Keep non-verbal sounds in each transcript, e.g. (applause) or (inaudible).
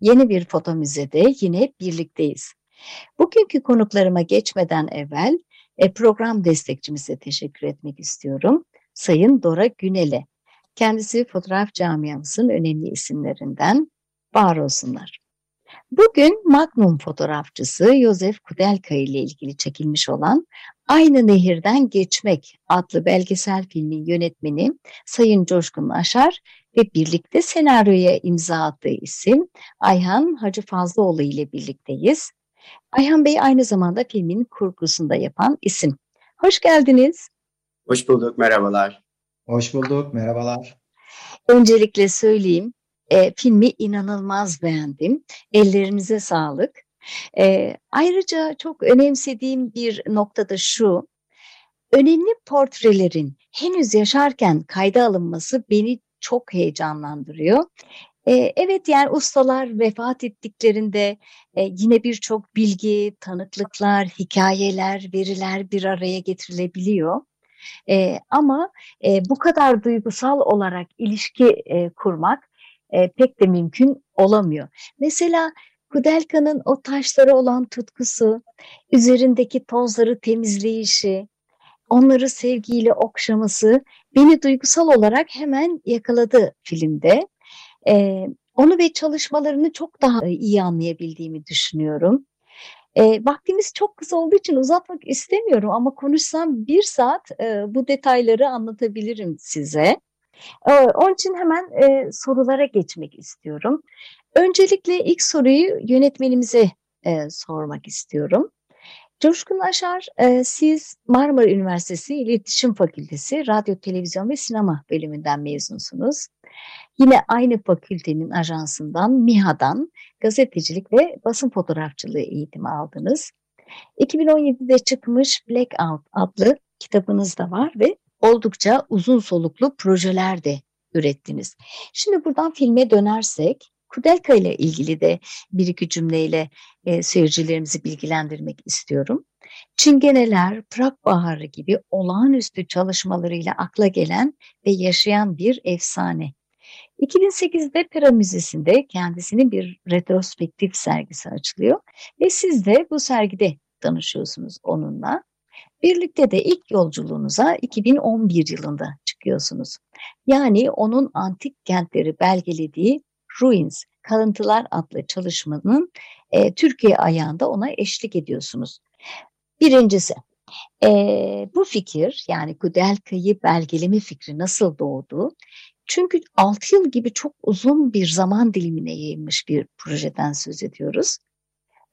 Yeni bir foto müzede yine birlikteyiz. Bugünkü konuklarıma geçmeden evvel e, program destekçimize teşekkür etmek istiyorum. Sayın Dora Günel'e. Kendisi fotoğraf camiamızın önemli isimlerinden var olsunlar. Bugün Magnum fotoğrafçısı Josef Kudelka ile ilgili çekilmiş olan Aynı Nehirden Geçmek adlı belgesel filmin yönetmeni Sayın Coşkun Aşar ve birlikte senaryoya imza attığı isim Ayhan Hacı Fazlıoğlu ile birlikteyiz. Ayhan Bey aynı zamanda filmin kurgusunda yapan isim. Hoş geldiniz. Hoş bulduk, merhabalar. Hoş bulduk, merhabalar. Öncelikle söyleyeyim, e, filmi inanılmaz beğendim. Ellerinize sağlık. E, ayrıca çok önemsediğim bir nokta da şu, önemli portrelerin henüz yaşarken kayda alınması beni çok heyecanlandırıyor. Ee, evet yani ustalar vefat ettiklerinde e, yine birçok bilgi, tanıklıklar, hikayeler, veriler bir araya getirilebiliyor. E, ama e, bu kadar duygusal olarak ilişki e, kurmak e, pek de mümkün olamıyor. Mesela Kudelka'nın o taşlara olan tutkusu, üzerindeki tozları temizleyişi, onları sevgiyle okşaması beni duygusal olarak hemen yakaladı filmde. Ee, onu ve çalışmalarını çok daha iyi anlayabildiğimi düşünüyorum. E, vaktimiz çok kısa olduğu için uzatmak istemiyorum ama konuşsam bir saat e, bu detayları anlatabilirim size. E, onun için hemen e, sorulara geçmek istiyorum. Öncelikle ilk soruyu yönetmenimize e, sormak istiyorum. Coşkun Aşar, e, siz Marmara Üniversitesi İletişim Fakültesi Radyo, Televizyon ve Sinema bölümünden mezunsunuz. Yine aynı fakültenin ajansından MİHA'dan gazetecilik ve basın fotoğrafçılığı eğitimi aldınız. 2017'de çıkmış Blackout adlı kitabınız da var ve oldukça uzun soluklu projeler de ürettiniz. Şimdi buradan filme dönersek Kudelka ile ilgili de bir iki cümleyle e, seyircilerimizi bilgilendirmek istiyorum. Çingeneler, Prag Baharı gibi olağanüstü çalışmalarıyla akla gelen ve yaşayan bir efsane. 2008'de Pera Müzesi'nde kendisinin bir retrospektif sergisi açılıyor ve siz de bu sergide tanışıyorsunuz onunla. Birlikte de ilk yolculuğunuza 2011 yılında çıkıyorsunuz. Yani onun antik kentleri belgelediği Ruins, Kalıntılar adlı çalışmanın e, Türkiye ayağında ona eşlik ediyorsunuz. Birincisi, e, bu fikir yani Kudelka'yı belgeleme fikri nasıl doğdu? Çünkü 6 yıl gibi çok uzun bir zaman dilimine yayılmış bir projeden söz ediyoruz.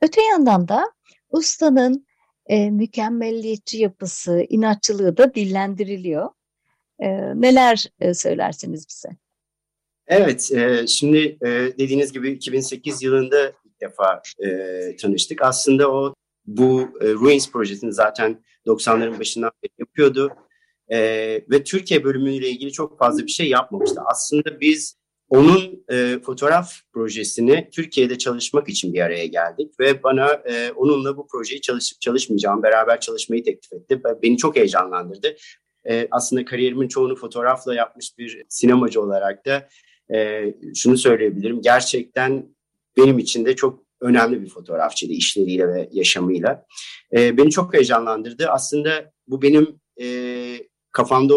Öte yandan da ustanın e, mükemmelliyetçi yapısı, inatçılığı da dillendiriliyor. E, neler e, söylersiniz bize? Evet, e, şimdi e, dediğiniz gibi 2008 yılında ilk defa e, tanıştık. Aslında o bu e, Ruins projesini zaten 90'ların başından beri yapıyordu. E, ve Türkiye bölümüyle ilgili çok fazla bir şey yapmamıştı. Aslında biz onun e, fotoğraf projesini Türkiye'de çalışmak için bir araya geldik ve bana e, onunla bu projeyi çalışıp çalışmayacağım, beraber çalışmayı teklif etti. Beni çok heyecanlandırdı. E, aslında kariyerimin çoğunu fotoğrafla yapmış bir sinemacı olarak da e, şunu söyleyebilirim. Gerçekten benim için de çok önemli bir fotoğrafçıydı işleriyle ve yaşamıyla. E, beni çok heyecanlandırdı. Aslında bu benim e, kafamda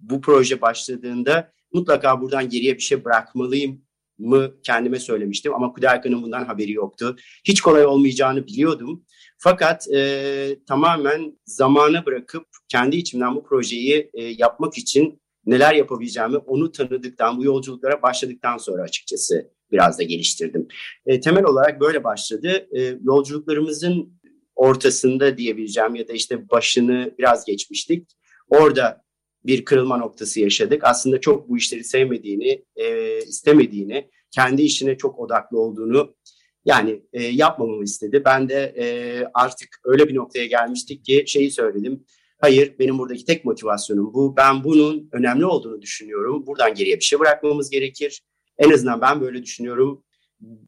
bu proje başladığında mutlaka buradan geriye bir şey bırakmalıyım mı kendime söylemiştim ama Kudelka'nın bundan haberi yoktu. Hiç kolay olmayacağını biliyordum. Fakat e, tamamen zamanı bırakıp kendi içimden bu projeyi e, yapmak için neler yapabileceğimi onu tanıdıktan, bu yolculuklara başladıktan sonra açıkçası biraz da geliştirdim. E, temel olarak böyle başladı. E, yolculuklarımızın ortasında diyebileceğim ya da işte başını biraz geçmiştik. Orada bir kırılma noktası yaşadık. Aslında çok bu işleri sevmediğini, e, istemediğini, kendi işine çok odaklı olduğunu Yani e, yapmamamı istedi. Ben de e, artık öyle bir noktaya gelmiştik ki şeyi söyledim. Hayır benim buradaki tek motivasyonum bu. Ben bunun önemli olduğunu düşünüyorum. Buradan geriye bir şey bırakmamız gerekir. En azından ben böyle düşünüyorum.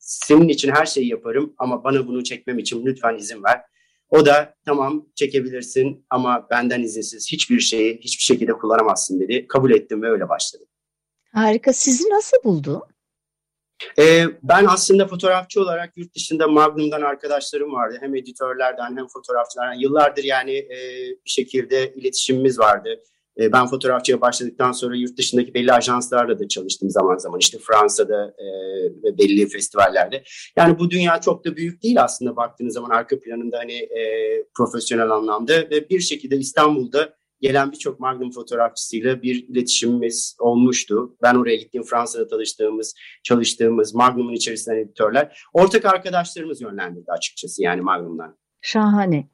Senin için her şeyi yaparım ama bana bunu çekmem için lütfen izin ver. O da tamam çekebilirsin ama benden izinsiz hiçbir şeyi hiçbir şekilde kullanamazsın dedi. Kabul ettim ve öyle başladım. Harika. Sizi nasıl buldu? Ee, ben aslında fotoğrafçı olarak yurt dışında Magnum'dan arkadaşlarım vardı. Hem editörlerden hem fotoğrafçılardan. Yıllardır yani e, bir şekilde iletişimimiz vardı. E, ben fotoğrafçıya başladıktan sonra yurt dışındaki belli ajanslarla da çalıştım zaman zaman. İşte Fransa'da e, ve belli festivallerde. Yani bu dünya çok da büyük değil aslında baktığınız zaman arka planında hani e, profesyonel anlamda. Ve bir şekilde İstanbul'da gelen birçok Magnum fotoğrafçısıyla bir iletişimimiz olmuştu. Ben oraya gittiğim Fransa'da tanıştığımız, çalıştığımız Magnum'un içerisinden editörler. Ortak arkadaşlarımız yönlendirdi açıkçası yani Magnum'dan. Şahane.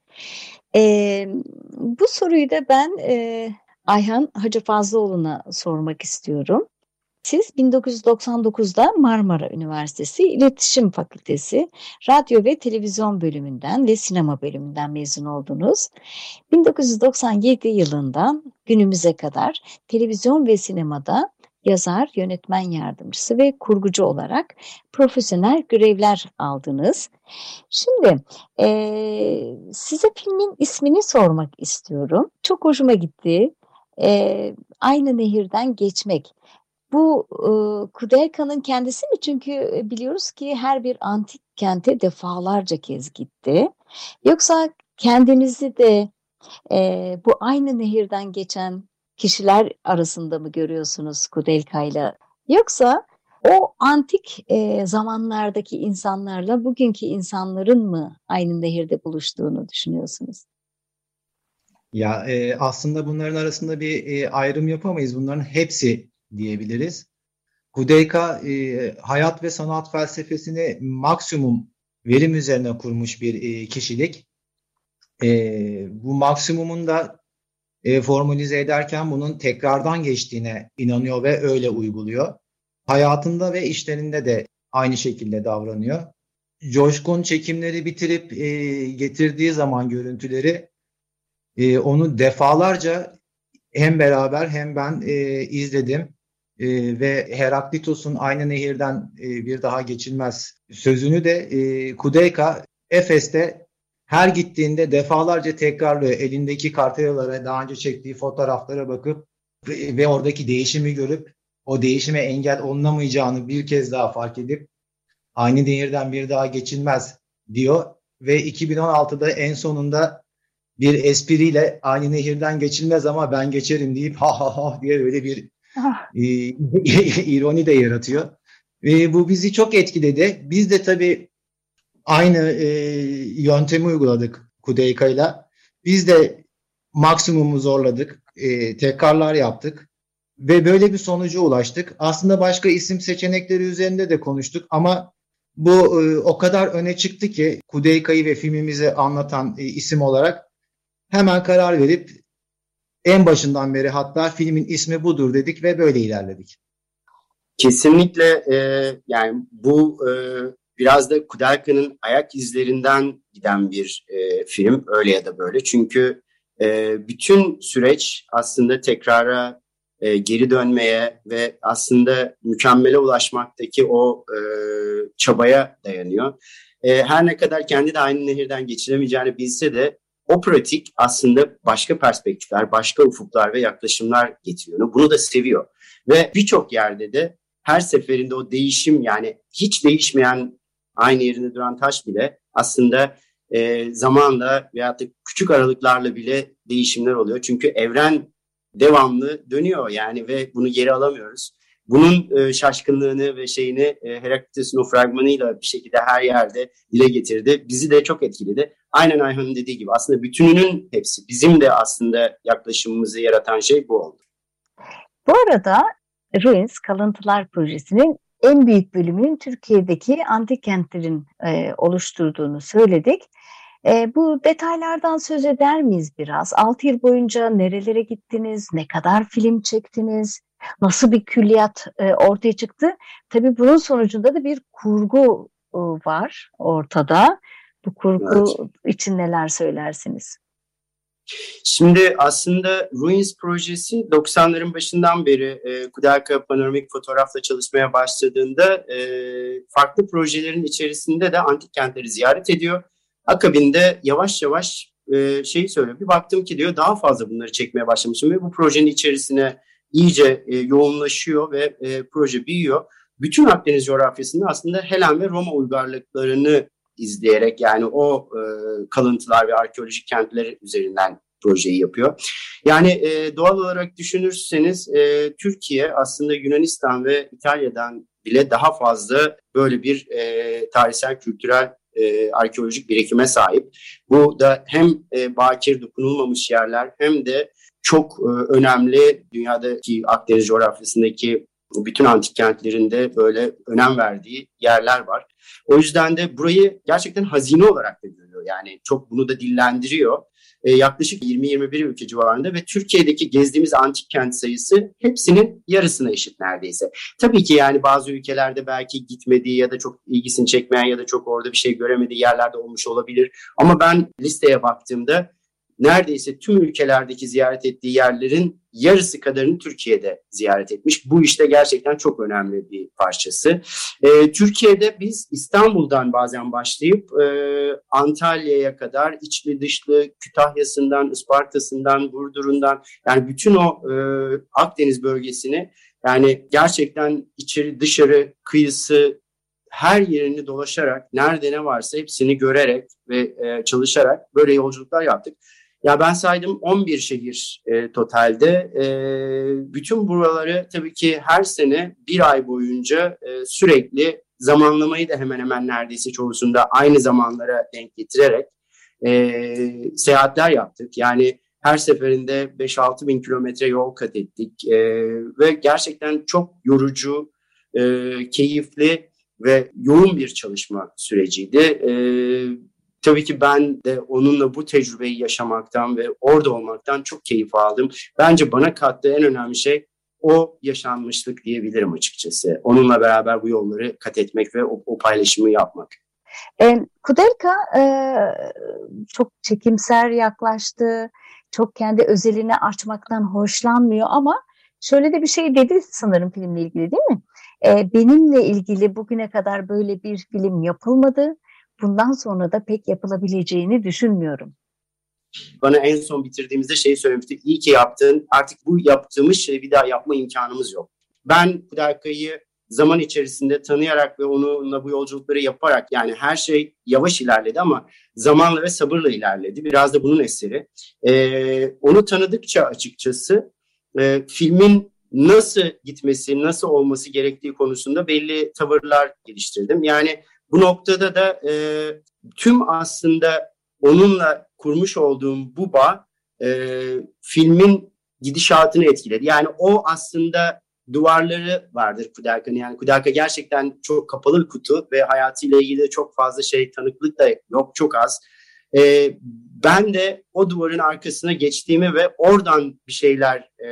Ee, bu soruyu da ben e, Ayhan Hacı Fazlıoğlu'na sormak istiyorum. Siz 1999'da Marmara Üniversitesi İletişim Fakültesi Radyo ve Televizyon bölümünden ve sinema bölümünden mezun oldunuz. 1997 yılından günümüze kadar televizyon ve sinemada yazar, yönetmen yardımcısı ve kurgucu olarak profesyonel görevler aldınız. Şimdi e, size filmin ismini sormak istiyorum. Çok hoşuma gitti. E, aynı nehirden geçmek. Bu e, Kudelka'nın kendisi mi? Çünkü biliyoruz ki her bir antik kente defalarca kez gitti. Yoksa kendinizi de e, bu aynı nehirden geçen kişiler arasında mı görüyorsunuz Kudelka'yla? Yoksa o antik e, zamanlardaki insanlarla bugünkü insanların mı aynı nehirde buluştuğunu düşünüyorsunuz? Ya e, aslında bunların arasında bir e, ayrım yapamayız. Bunların hepsi diyebiliriz. Kudeyka e, hayat ve sanat felsefesini maksimum verim üzerine kurmuş bir e, kişilik. E, bu maksimumun da e, formalize ederken bunun tekrardan geçtiğine inanıyor ve öyle uyguluyor. Hayatında ve işlerinde de aynı şekilde davranıyor. Coşkun çekimleri bitirip e, getirdiği zaman görüntüleri e, onu defalarca hem beraber hem ben e, izledim e, ve Heraklitos'un aynı nehirden e, bir daha geçilmez sözünü de e, Kudeyka Efes'te her gittiğinde defalarca tekrarlıyor. Elindeki kartelalara daha önce çektiği fotoğraflara bakıp ve, oradaki değişimi görüp o değişime engel olunamayacağını bir kez daha fark edip aynı nehirden bir daha geçilmez diyor ve 2016'da en sonunda bir espriyle aynı nehirden geçilmez ama ben geçerim deyip ha ha ha diye böyle bir. E, (laughs) ironi de yaratıyor. Ve bu bizi çok etkiledi. Biz de tabii aynı e, yöntemi uyguladık Kudeyka ile. Biz de maksimumu zorladık. E, tekrarlar yaptık. Ve böyle bir sonuca ulaştık. Aslında başka isim seçenekleri üzerinde de konuştuk ama bu e, o kadar öne çıktı ki Kudeyka'yı ve filmimizi anlatan e, isim olarak hemen karar verip en başından beri hatta filmin ismi budur dedik ve böyle ilerledik. Kesinlikle e, yani bu e, biraz da Kudelka'nın ayak izlerinden giden bir e, film öyle ya da böyle. Çünkü e, bütün süreç aslında tekrara e, geri dönmeye ve aslında mükemmele ulaşmaktaki o e, çabaya dayanıyor. E, her ne kadar kendi de aynı nehirden geçiremeyeceğini bilse de o pratik aslında başka perspektifler, başka ufuklar ve yaklaşımlar getiriyor. Bunu da seviyor. Ve birçok yerde de her seferinde o değişim yani hiç değişmeyen aynı yerinde duran taş bile aslında e, zamanla veya da küçük aralıklarla bile değişimler oluyor. Çünkü evren devamlı dönüyor yani ve bunu geri alamıyoruz. Bunun e, şaşkınlığını ve şeyini e, Heraklitos'un o fragmanıyla bir şekilde her yerde dile getirdi. Bizi de çok etkiledi. Aynen Ayhan'ın dediği gibi aslında bütününün hepsi bizim de aslında yaklaşımımızı yaratan şey bu oldu. Bu arada Ruins Kalıntılar Projesi'nin en büyük bölümünün Türkiye'deki antik kentlerin e, oluşturduğunu söyledik. E, bu detaylardan söz eder miyiz biraz? 6 yıl boyunca nerelere gittiniz? Ne kadar film çektiniz? Nasıl bir külliyat e, ortaya çıktı? Tabii bunun sonucunda da bir kurgu var ortada. Bu kurgu evet. için neler söylersiniz? Şimdi aslında Ruins projesi 90'ların başından beri e, Kudelka panoramik fotoğrafla çalışmaya başladığında e, farklı projelerin içerisinde de antik kentleri ziyaret ediyor. Akabinde yavaş yavaş e, şeyi söylüyor. Bir baktım ki diyor daha fazla bunları çekmeye başlamışım ve bu projenin içerisine iyice e, yoğunlaşıyor ve e, proje büyüyor. Bütün Akdeniz coğrafyasında aslında Helen ve Roma uygarlıklarını izleyerek yani o e, kalıntılar ve arkeolojik kentler üzerinden projeyi yapıyor. Yani e, doğal olarak düşünürseniz e, Türkiye aslında Yunanistan ve İtalya'dan bile daha fazla böyle bir e, tarihsel kültürel e, arkeolojik birikime sahip. Bu da hem e, bakir dokunulmamış yerler hem de çok e, önemli dünyadaki Akdeniz coğrafyasındaki bütün antik kentlerinde böyle önem verdiği yerler var. O yüzden de burayı gerçekten hazine olarak da görüyor. Yani çok bunu da dillendiriyor. E, yaklaşık 20-21 ülke civarında ve Türkiye'deki gezdiğimiz antik kent sayısı hepsinin yarısına eşit neredeyse. Tabii ki yani bazı ülkelerde belki gitmediği ya da çok ilgisini çekmeyen ya da çok orada bir şey göremediği yerlerde olmuş olabilir. Ama ben listeye baktığımda neredeyse tüm ülkelerdeki ziyaret ettiği yerlerin yarısı kadarını Türkiye'de ziyaret etmiş. Bu işte gerçekten çok önemli bir parçası. E, Türkiye'de biz İstanbul'dan bazen başlayıp e, Antalya'ya kadar içli dışlı Kütahya'sından, Isparta'sından, Burdur'undan yani bütün o e, Akdeniz bölgesini yani gerçekten içeri dışarı kıyısı her yerini dolaşarak nerede ne varsa hepsini görerek ve e, çalışarak böyle yolculuklar yaptık. Ya ben saydım 11 şehir e, totalde. E, bütün buraları tabii ki her sene bir ay boyunca e, sürekli zamanlamayı da hemen hemen neredeyse çoğusunda aynı zamanlara denk getirerek e, seyahatler yaptık. Yani her seferinde 5-6 bin kilometre yol kat ettik e, ve gerçekten çok yorucu, e, keyifli ve yoğun bir çalışma süreciydi. E, Tabii ki ben de onunla bu tecrübeyi yaşamaktan ve orada olmaktan çok keyif aldım. Bence bana kattığı en önemli şey o yaşanmışlık diyebilirim açıkçası. Onunla beraber bu yolları kat etmek ve o, o paylaşımı yapmak. E, Kudelka e, çok çekimser yaklaştı, çok kendi özelini açmaktan hoşlanmıyor ama şöyle de bir şey dedi sanırım filmle ilgili değil mi? E, benimle ilgili bugüne kadar böyle bir film yapılmadı bundan sonra da pek yapılabileceğini düşünmüyorum. Bana en son bitirdiğimizde şey söylemişti. İyi ki yaptın. Artık bu yaptığımız şeyi bir daha yapma imkanımız yok. Ben Kudelka'yı zaman içerisinde tanıyarak ve onunla bu yolculukları yaparak yani her şey yavaş ilerledi ama zamanla ve sabırla ilerledi. Biraz da bunun eseri. Ee, onu tanıdıkça açıkçası e, filmin nasıl gitmesi, nasıl olması gerektiği konusunda belli tavırlar geliştirdim. Yani bu noktada da e, tüm aslında onunla kurmuş olduğum bu bağ e, filmin gidişatını etkiledi. Yani o aslında duvarları vardır Kudelka'nın. Yani Kudelka gerçekten çok kapalı bir kutu ve hayatıyla ilgili çok fazla şey tanıklık da yok, çok az. E, ben de o duvarın arkasına geçtiğimi ve oradan bir şeyler e,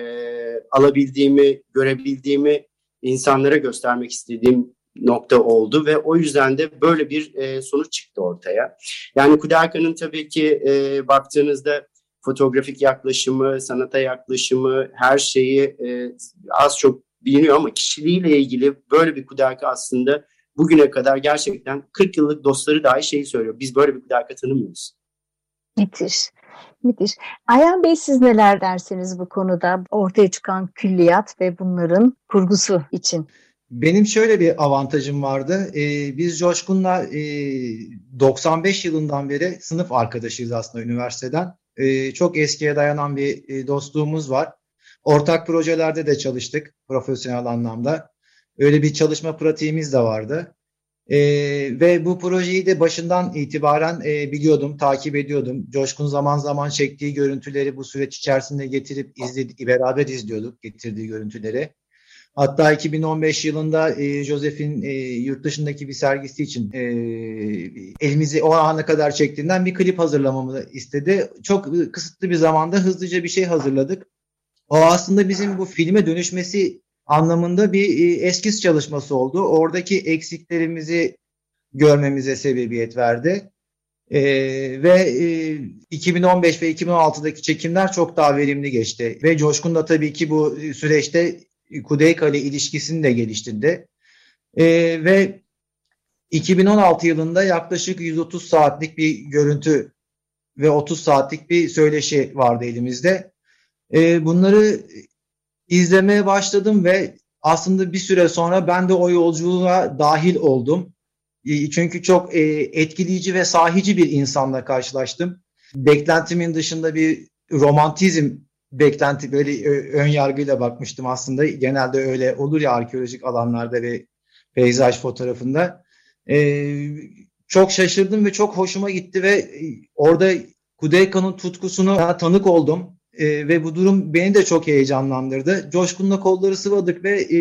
alabildiğimi, görebildiğimi insanlara göstermek istediğim nokta oldu ve o yüzden de böyle bir e, sonuç çıktı ortaya. Yani Kudelka'nın tabii ki e, baktığınızda fotoğrafik yaklaşımı, sanata yaklaşımı, her şeyi e, az çok biliniyor ama kişiliğiyle ilgili böyle bir Kudelka aslında bugüne kadar gerçekten 40 yıllık dostları dahi şeyi söylüyor. Biz böyle bir Kudelka tanımıyoruz. Müthiş. Müthiş. Ayhan Bey siz neler dersiniz bu konuda ortaya çıkan külliyat ve bunların kurgusu için? Benim şöyle bir avantajım vardı. Ee, biz Coşkun'la e, 95 yılından beri sınıf arkadaşıyız aslında üniversiteden. E, çok eskiye dayanan bir e, dostluğumuz var. Ortak projelerde de çalıştık profesyonel anlamda. Öyle bir çalışma pratiğimiz de vardı. E, ve bu projeyi de başından itibaren e, biliyordum, takip ediyordum. Coşkun zaman zaman çektiği görüntüleri bu süreç içerisinde getirip izledik, beraber izliyorduk getirdiği görüntüleri. Hatta 2015 yılında e, Joseph'in e, yurt dışındaki bir sergisi için e, elimizi o ana kadar çektiğinden bir klip hazırlamamı istedi. Çok kısıtlı bir zamanda hızlıca bir şey hazırladık. O aslında bizim bu filme dönüşmesi anlamında bir e, eskiz çalışması oldu. Oradaki eksiklerimizi görmemize sebebiyet verdi. E, ve e, 2015 ve 2016'daki çekimler çok daha verimli geçti. Ve Coşkun da tabii ki bu süreçte Kudeyka ile ilişkisini de geliştirdi. E, ve 2016 yılında yaklaşık 130 saatlik bir görüntü ve 30 saatlik bir söyleşi vardı elimizde. E, bunları izlemeye başladım ve aslında bir süre sonra ben de o yolculuğa dahil oldum. E, çünkü çok e, etkileyici ve sahici bir insanla karşılaştım. Beklentimin dışında bir romantizm beklenti böyle ön yargıyla bakmıştım aslında. Genelde öyle olur ya arkeolojik alanlarda ve peyzaj fotoğrafında. Ee, çok şaşırdım ve çok hoşuma gitti ve orada Kudeyka'nın tutkusunu tanık oldum. Ee, ve bu durum beni de çok heyecanlandırdı. Coşkun'la kolları sıvadık ve e,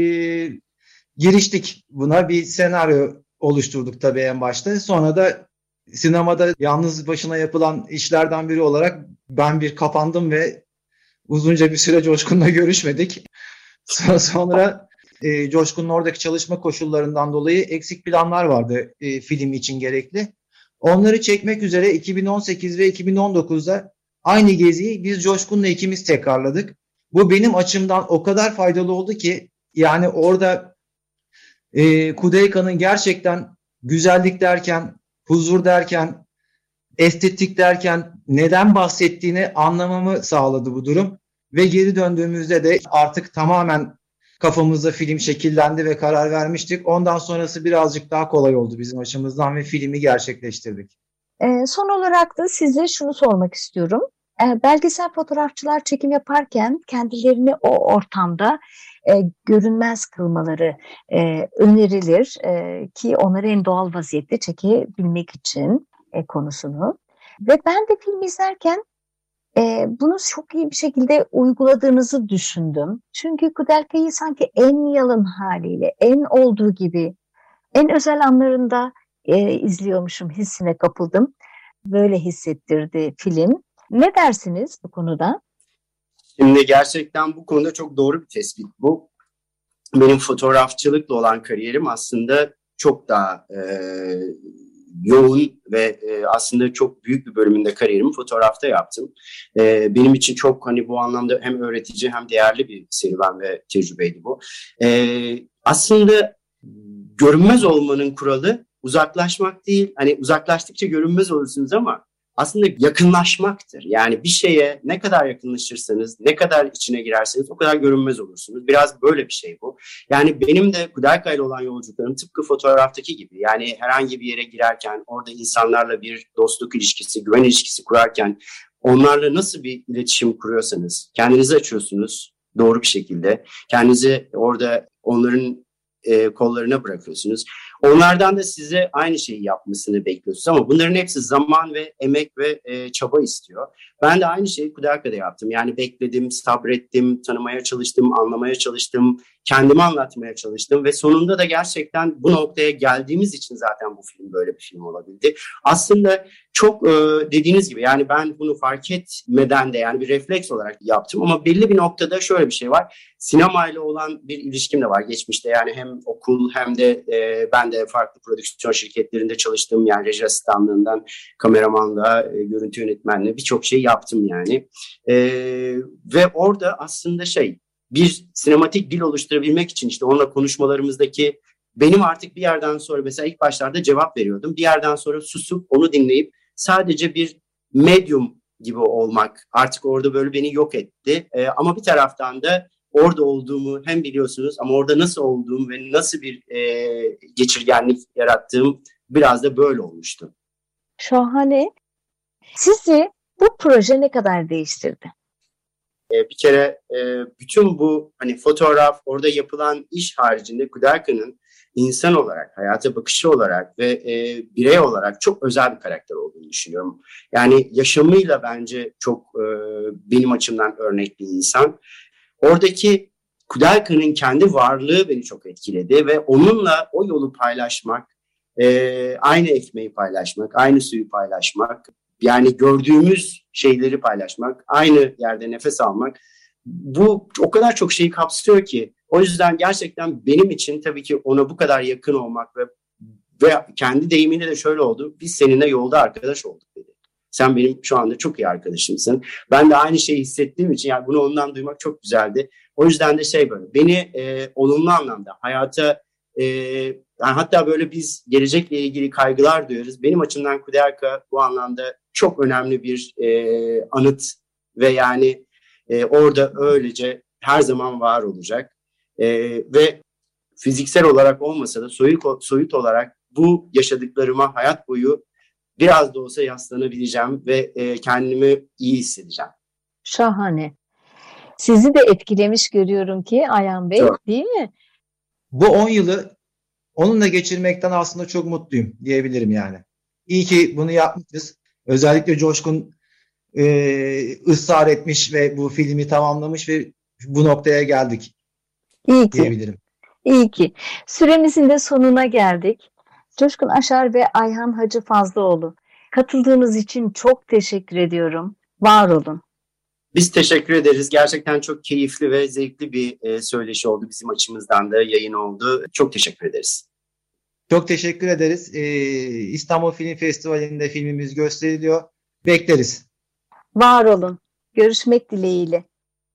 giriştik buna. Bir senaryo oluşturduk tabii en başta. Sonra da sinemada yalnız başına yapılan işlerden biri olarak ben bir kapandım ve uzunca bir süre Coşkun'la görüşmedik. Sonra e, Coşkun'un oradaki çalışma koşullarından dolayı eksik planlar vardı e, film için gerekli. Onları çekmek üzere 2018 ve 2019'da aynı geziyi biz Coşkun'la ikimiz tekrarladık. Bu benim açımdan o kadar faydalı oldu ki yani orada e, Kudeyka'nın gerçekten güzellik derken, huzur derken, estetik derken neden bahsettiğini anlamamı sağladı bu durum. Ve geri döndüğümüzde de artık tamamen kafamızda film şekillendi ve karar vermiştik. Ondan sonrası birazcık daha kolay oldu bizim açımızdan ve filmi gerçekleştirdik. E, son olarak da size şunu sormak istiyorum. E, belgesel fotoğrafçılar çekim yaparken kendilerini o ortamda e, görünmez kılmaları e, önerilir e, ki onları en doğal vaziyette çekebilmek için e, konusunu. Ve ben de film izlerken e, bunu çok iyi bir şekilde uyguladığınızı düşündüm. Çünkü Kudelka'yı sanki en yalın haliyle, en olduğu gibi, en özel anlarında e, izliyormuşum hissine kapıldım. Böyle hissettirdi film. Ne dersiniz bu konuda? Şimdi gerçekten bu konuda çok doğru bir tespit bu. Benim fotoğrafçılıkla olan kariyerim aslında çok daha e, yoğun ve e, aslında çok büyük bir bölümünde kariyerimi fotoğrafta yaptım. E, benim için çok hani bu anlamda hem öğretici hem değerli bir serüven ve tecrübeydi bu. E, aslında görünmez olmanın kuralı uzaklaşmak değil. Hani uzaklaştıkça görünmez olursunuz ama aslında yakınlaşmaktır. Yani bir şeye ne kadar yakınlaşırsanız, ne kadar içine girerseniz o kadar görünmez olursunuz. Biraz böyle bir şey bu. Yani benim de Kudelka ile olan yolculuklarım tıpkı fotoğraftaki gibi. Yani herhangi bir yere girerken, orada insanlarla bir dostluk ilişkisi, güven ilişkisi kurarken onlarla nasıl bir iletişim kuruyorsanız, kendinizi açıyorsunuz doğru bir şekilde. Kendinizi orada onların e, kollarına bırakıyorsunuz. Onlardan da size aynı şeyi yapmasını bekliyorsunuz ama bunların hepsi zaman ve emek ve e, çaba istiyor. Ben de aynı şeyi Kudelka'da yaptım. Yani bekledim, sabrettim, tanımaya çalıştım, anlamaya çalıştım, kendimi anlatmaya çalıştım ve sonunda da gerçekten bu noktaya geldiğimiz için zaten bu film böyle bir film olabildi. Aslında çok e, dediğiniz gibi yani ben bunu fark etmeden de yani bir refleks olarak yaptım ama belli bir noktada şöyle bir şey var. Sinemayla olan bir ilişkim de var geçmişte yani hem okul hem de e, ben de farklı prodüksiyon şirketlerinde çalıştım yani reji asistanlığından kameramanlığa, e, görüntü yönetmenliğe birçok şey yaptım yani. E, ve orada aslında şey bir sinematik dil oluşturabilmek için işte onunla konuşmalarımızdaki benim artık bir yerden sonra mesela ilk başlarda cevap veriyordum. Bir yerden sonra susup onu dinleyip sadece bir medium gibi olmak artık orada böyle beni yok etti. E, ama bir taraftan da orada olduğumu hem biliyorsunuz ama orada nasıl olduğum ve nasıl bir e, geçirgenlik yarattığım biraz da böyle olmuştu. Şahane. Sizi bu proje ne kadar değiştirdi? E, bir kere e, bütün bu hani fotoğraf, orada yapılan iş haricinde Kudelka'nın insan olarak, hayata bakışı olarak ve e, birey olarak çok özel bir karakter olduğunu düşünüyorum. Yani yaşamıyla bence çok e, benim açımdan örnek bir insan. Oradaki Kudelka'nın kendi varlığı beni çok etkiledi ve onunla o yolu paylaşmak, e, aynı ekmeği paylaşmak, aynı suyu paylaşmak, yani gördüğümüz şeyleri paylaşmak, aynı yerde nefes almak bu o kadar çok şeyi kapsıyor ki o yüzden gerçekten benim için tabii ki ona bu kadar yakın olmak ve ve kendi deyimiyle de şöyle oldu. Biz seninle yolda arkadaş olduk. Sen benim şu anda çok iyi arkadaşımsın. Ben de aynı şeyi hissettiğim için yani bunu ondan duymak çok güzeldi. O yüzden de şey böyle beni e, olumlu anlamda hayata e, yani hatta böyle biz gelecekle ilgili kaygılar duyuyoruz. Benim açımdan Kudelka bu anlamda çok önemli bir e, anıt ve yani e, orada öylece her zaman var olacak. E, ve fiziksel olarak olmasa da soyut, soyut olarak bu yaşadıklarıma hayat boyu biraz da olsa yaslanabileceğim ve e, kendimi iyi hissedeceğim. Şahane. Sizi de etkilemiş görüyorum ki Ayhan Bey Çok. değil mi? Bu 10 yılı onunla geçirmekten aslında çok mutluyum diyebilirim yani. İyi ki bunu yapmışız. Özellikle Coşkun e, ısrar etmiş ve bu filmi tamamlamış ve bu noktaya geldik İyi ki. diyebilirim. İyi ki. Süremizin de sonuna geldik. Coşkun Aşar ve Ayhan Hacı Fazlıoğlu. Katıldığınız için çok teşekkür ediyorum. Var olun. Biz teşekkür ederiz. Gerçekten çok keyifli ve zevkli bir e, söyleşi oldu. Bizim açımızdan da yayın oldu. Çok teşekkür ederiz. Çok teşekkür ederiz. Ee, İstanbul Film Festivali'nde filmimiz gösteriliyor. Bekleriz. Var olun. Görüşmek dileğiyle.